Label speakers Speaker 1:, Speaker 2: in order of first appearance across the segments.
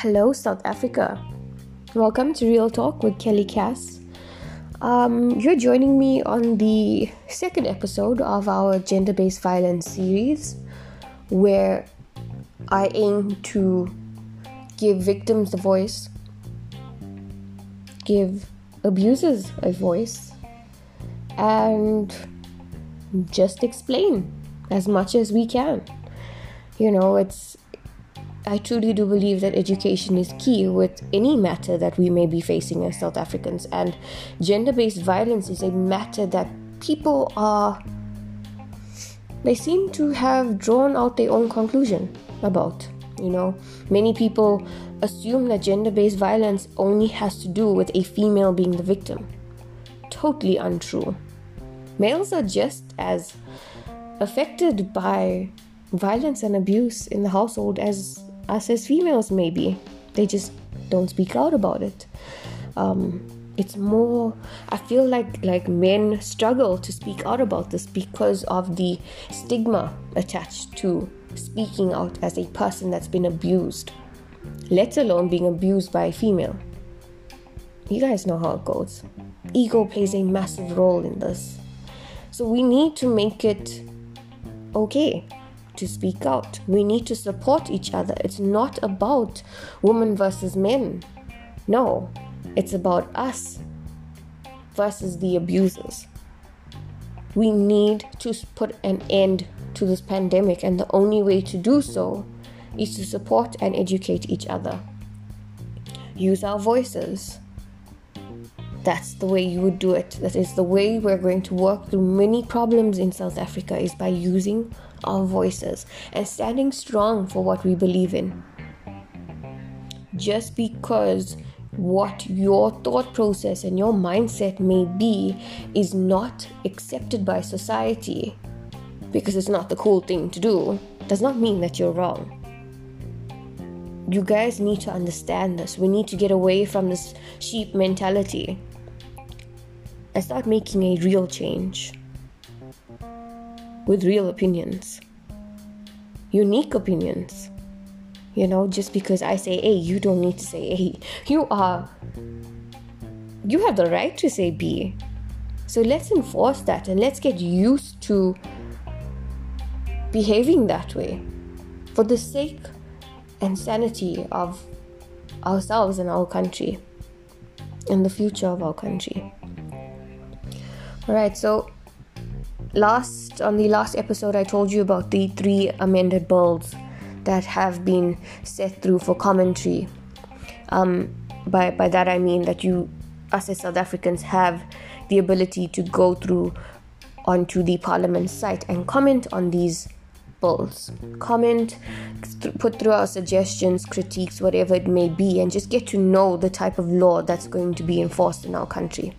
Speaker 1: Hello, South Africa. Welcome to Real Talk with Kelly Cass. Um, you're joining me on the second episode of our gender based violence series, where I aim to give victims a voice, give abusers a voice, and just explain as much as we can. You know, it's I truly do believe that education is key with any matter that we may be facing as South Africans, and gender based violence is a matter that people are. They seem to have drawn out their own conclusion about. You know, many people assume that gender based violence only has to do with a female being the victim. Totally untrue. Males are just as affected by violence and abuse in the household as us as females maybe. They just don't speak out about it. Um, it's more i feel like like men struggle to speak out about this because of the stigma attached to speaking out as a person that's been abused let alone being abused by a female. You guys know how it goes. Ego plays a massive role in this. So we need to make it okay to speak out. We need to support each other. It's not about women versus men. No, it's about us versus the abusers. We need to put an end to this pandemic, and the only way to do so is to support and educate each other. Use our voices. That's the way you would do it. That is the way we're going to work through many problems in South Africa is by using our voices and standing strong for what we believe in. Just because what your thought process and your mindset may be is not accepted by society because it's not the cool thing to do does not mean that you're wrong. You guys need to understand this. We need to get away from this sheep mentality and start making a real change with real opinions, unique opinions. You know, just because I say A, you don't need to say A. You are, you have the right to say B. So let's enforce that and let's get used to behaving that way for the sake and sanity of ourselves and our country and the future of our country. All right, so last on the last episode I told you about the three amended bills that have been set through for commentary. Um, by by that I mean that you, us as South Africans, have the ability to go through onto the Parliament site and comment on these bills. Comment, th- put through our suggestions, critiques, whatever it may be, and just get to know the type of law that's going to be enforced in our country.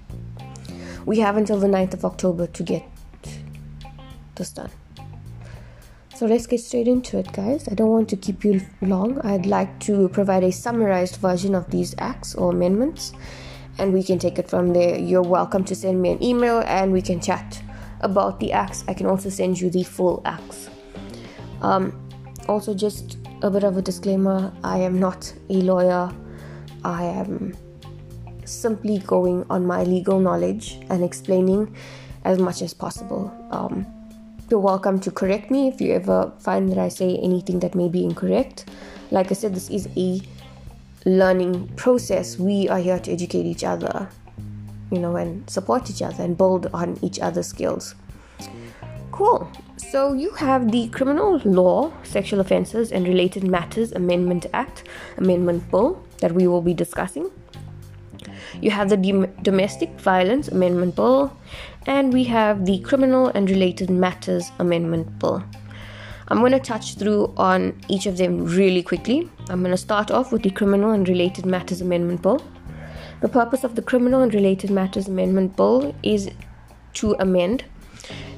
Speaker 1: We have until the 9th of October to get this done. So let's get straight into it, guys. I don't want to keep you long. I'd like to provide a summarized version of these acts or amendments, and we can take it from there. You're welcome to send me an email and we can chat about the acts. I can also send you the full acts. Um, also, just a bit of a disclaimer I am not a lawyer, I am simply going on my legal knowledge and explaining as much as possible. Um, you're welcome to correct me if you ever find that I say anything that may be incorrect. Like I said, this is a learning process. We are here to educate each other, you know, and support each other and build on each other's skills. Cool. So you have the Criminal Law, Sexual Offences and Related Matters Amendment Act, Amendment Bill that we will be discussing. You have the Domestic Violence Amendment Bill, and we have the Criminal and Related Matters Amendment Bill. I'm going to touch through on each of them really quickly. I'm going to start off with the Criminal and Related Matters Amendment Bill. The purpose of the Criminal and Related Matters Amendment Bill is to amend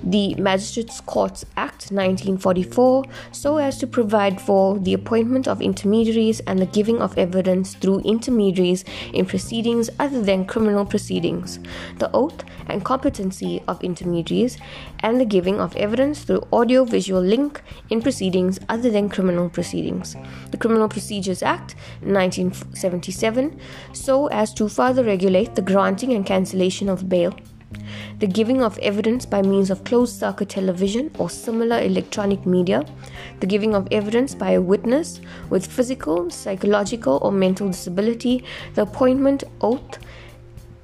Speaker 1: the Magistrates Courts Act 1944 so as to provide for the appointment of intermediaries and the giving of evidence through intermediaries in proceedings other than criminal proceedings, the oath and competency of intermediaries, and the giving of evidence through audio visual link in proceedings other than criminal proceedings, the Criminal Procedures Act 1977 so as to further regulate the granting and cancellation of bail the giving of evidence by means of closed circuit television or similar electronic media, the giving of evidence by a witness with physical, psychological, or mental disability, the appointment, oath,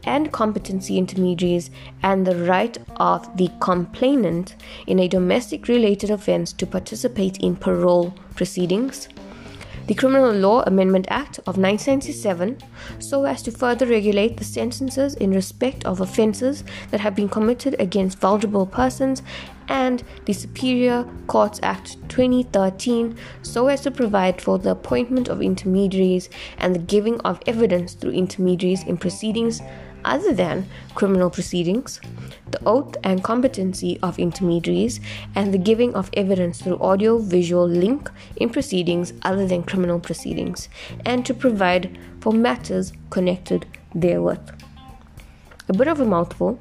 Speaker 1: and competency intermediaries, and the right of the complainant in a domestic related offense to participate in parole proceedings the Criminal Law Amendment Act of 1997 so as to further regulate the sentences in respect of offences that have been committed against vulnerable persons and the Superior Courts Act 2013 so as to provide for the appointment of intermediaries and the giving of evidence through intermediaries in proceedings other than criminal proceedings, the oath and competency of intermediaries, and the giving of evidence through audio visual link in proceedings other than criminal proceedings, and to provide for matters connected therewith. A bit of a mouthful.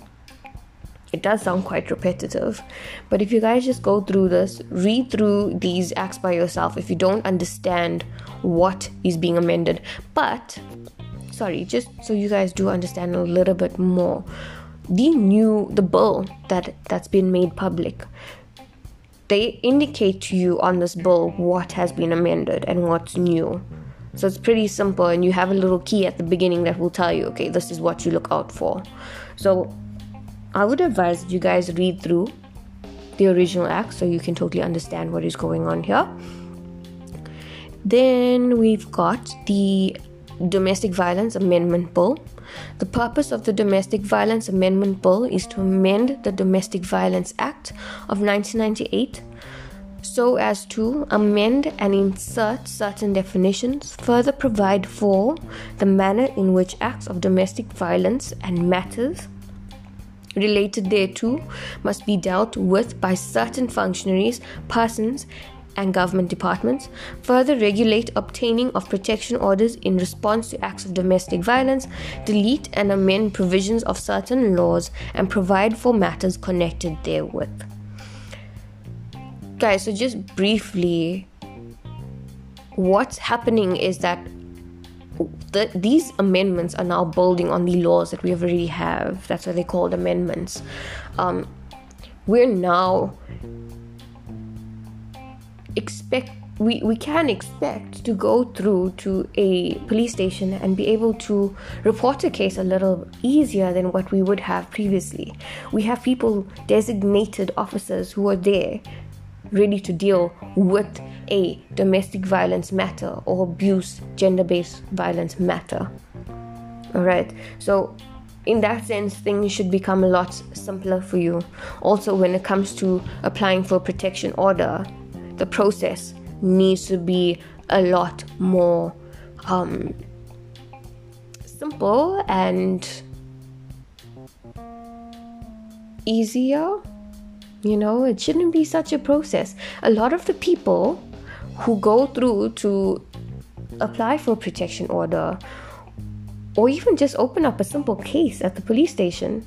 Speaker 1: It does sound quite repetitive, but if you guys just go through this, read through these acts by yourself if you don't understand what is being amended. But sorry, just so you guys do understand a little bit more. The new the bill that that's been made public, they indicate to you on this bill what has been amended and what's new. So it's pretty simple, and you have a little key at the beginning that will tell you, okay, this is what you look out for. So I would advise you guys read through the original act so you can totally understand what is going on here. Then we've got the Domestic Violence Amendment Bill. The purpose of the Domestic Violence Amendment Bill is to amend the Domestic Violence Act of 1998 so as to amend and insert certain definitions, further provide for the manner in which acts of domestic violence and matters related thereto must be dealt with by certain functionaries, persons, and government departments, further regulate obtaining of protection orders in response to acts of domestic violence, delete and amend provisions of certain laws, and provide for matters connected therewith. Guys, so just briefly, what's happening is that the, these amendments are now building on the laws that we already have. That's why they're called amendments. Um, we're now expect we, we can expect to go through to a police station and be able to report a case a little easier than what we would have previously. We have people, designated officers, who are there ready to deal with a domestic violence matter or abuse, gender based violence matter. Alright, so in that sense, things should become a lot simpler for you. Also, when it comes to applying for a protection order, the process needs to be a lot more um, simple and easier. You know, it shouldn't be such a process. A lot of the people who go through to apply for a protection order or even just open up a simple case at the police station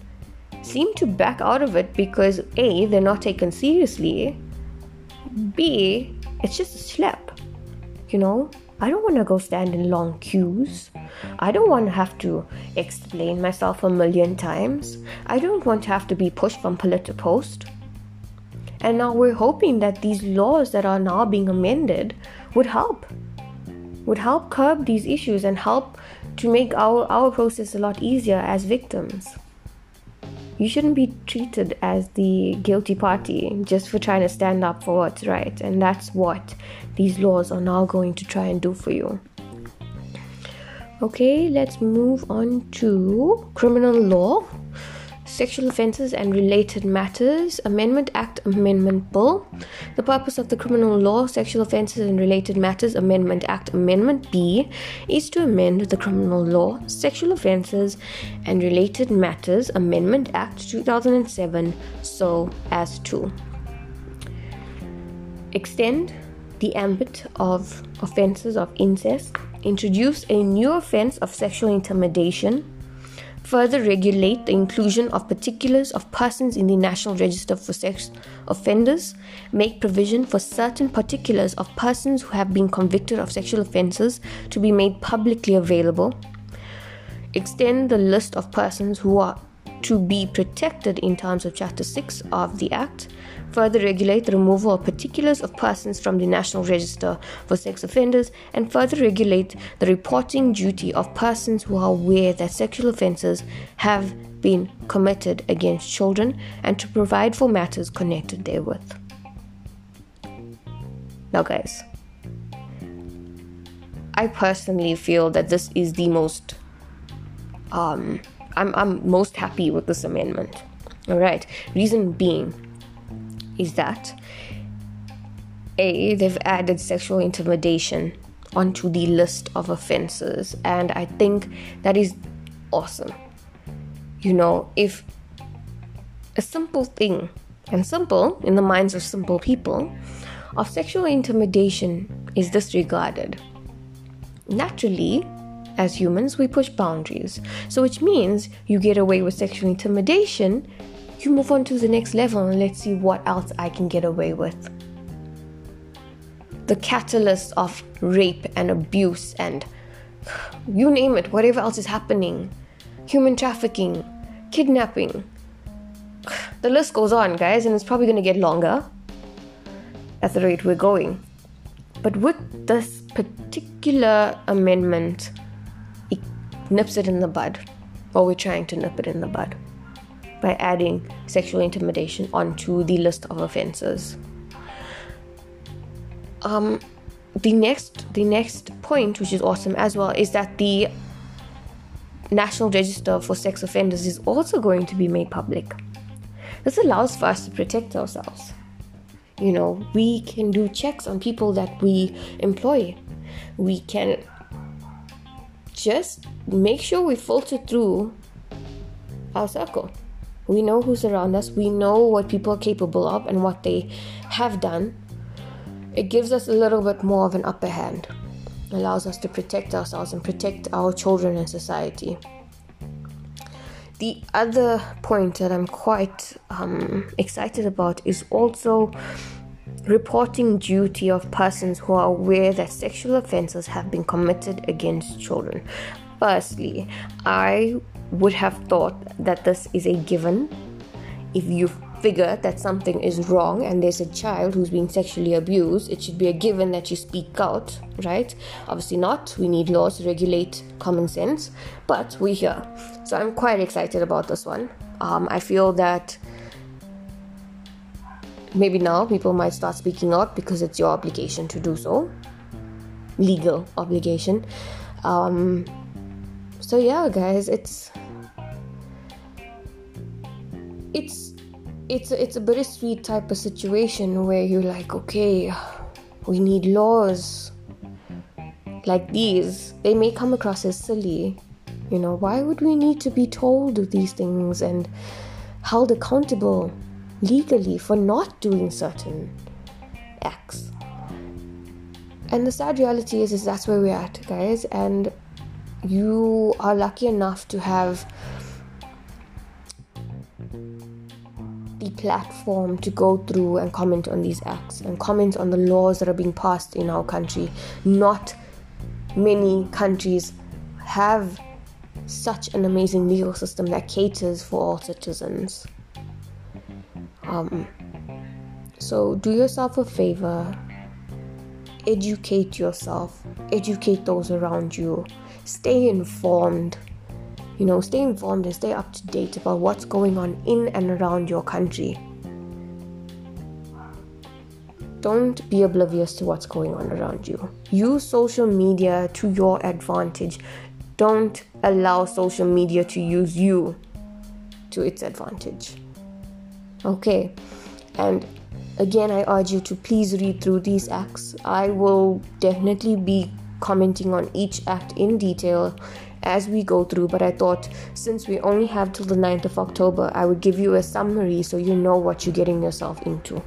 Speaker 1: seem to back out of it because A, they're not taken seriously B, it's just a slap. You know, I don't want to go stand in long queues. I don't want to have to explain myself a million times. I don't want to have to be pushed from pillar to post. And now we're hoping that these laws that are now being amended would help. Would help curb these issues and help to make our, our process a lot easier as victims you shouldn't be treated as the guilty party just for trying to stand up for what's right. And that's what these laws are now going to try and do for you. Okay, let's move on to criminal law. Sexual Offences and Related Matters Amendment Act Amendment Bill. The purpose of the Criminal Law Sexual Offences and Related Matters Amendment Act Amendment B is to amend the Criminal Law Sexual Offences and Related Matters Amendment Act 2007 so as to extend the ambit of offences of incest, introduce a new offence of sexual intimidation further regulate the inclusion of particulars of persons in the National Register for Sex Offenders, make provision for certain particulars of persons who have been convicted of sexual offences to be made publicly available, extend the list of persons who are to be protected in terms of Chapter 6 of the Act, further regulate the removal of particulars of persons from the National Register for Sex Offenders, and further regulate the reporting duty of persons who are aware that sexual offences have been committed against children, and to provide for matters connected therewith. Now, guys, I personally feel that this is the most um, I'm, I'm most happy with this amendment. All right. Reason being is that A, they've added sexual intimidation onto the list of offenses, and I think that is awesome. You know, if a simple thing, and simple in the minds of simple people, of sexual intimidation is disregarded, naturally as humans, we push boundaries. So, which means you get away with sexual intimidation, you move on to the next level and let's see what else I can get away with. The catalyst of rape and abuse and you name it, whatever else is happening human trafficking, kidnapping. The list goes on, guys, and it's probably going to get longer at the rate we're going. But with this particular amendment, it nips it in the bud, or we're trying to nip it in the bud by adding sexual intimidation onto the list of offenses. Um, the next, the next point, which is awesome as well, is that the National Register for Sex Offenders is also going to be made public. This allows for us to protect ourselves. You know, we can do checks on people that we employ. We can just make sure we filter through our circle. We know who's around us, we know what people are capable of and what they have done. It gives us a little bit more of an upper hand, allows us to protect ourselves and protect our children and society. The other point that I'm quite um, excited about is also reporting duty of persons who are aware that sexual offences have been committed against children. Firstly, I would have thought that this is a given. If you figure that something is wrong and there's a child who's being sexually abused, it should be a given that you speak out, right? Obviously, not. We need laws to regulate common sense, but we're here. So I'm quite excited about this one. Um, I feel that maybe now people might start speaking out because it's your obligation to do so legal obligation um, so yeah guys it's it's it's it's a bittersweet type of situation where you're like okay we need laws like these they may come across as silly you know why would we need to be told these things and held accountable legally for not doing certain acts. And the sad reality is, is that's where we're at, guys. And you are lucky enough to have the platform to go through and comment on these acts and comment on the laws that are being passed in our country. Not many countries have such an amazing legal system that caters for all citizens. Um, so do yourself a favor, educate yourself, educate those around you, stay informed. You know, stay informed and stay up to date about what's going on in and around your country. Don't be oblivious to what's going on around you. Use social media to your advantage. Don't allow social media to use you to its advantage. Okay, and again, I urge you to please read through these acts. I will definitely be commenting on each act in detail as we go through, but I thought since we only have till the 9th of October, I would give you a summary so you know what you're getting yourself into.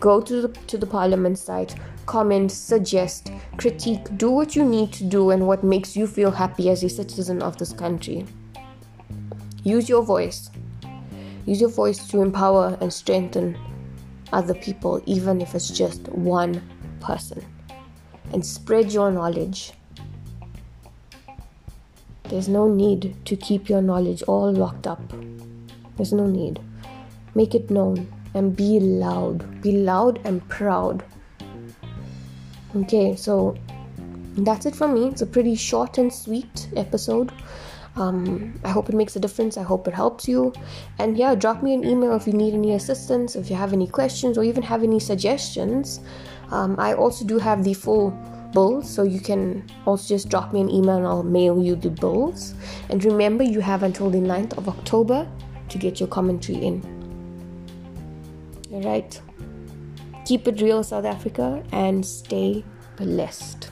Speaker 1: Go to the, to the Parliament site, comment, suggest, critique, do what you need to do and what makes you feel happy as a citizen of this country. Use your voice. Use your voice to empower and strengthen other people, even if it's just one person. And spread your knowledge. There's no need to keep your knowledge all locked up. There's no need. Make it known and be loud. Be loud and proud. Okay, so that's it from me. It's a pretty short and sweet episode. Um, I hope it makes a difference. I hope it helps you. And yeah, drop me an email if you need any assistance, if you have any questions, or even have any suggestions. Um, I also do have the full bills, so you can also just drop me an email and I'll mail you the bills. And remember, you have until the 9th of October to get your commentary in. Alright. Keep it real, South Africa, and stay blessed.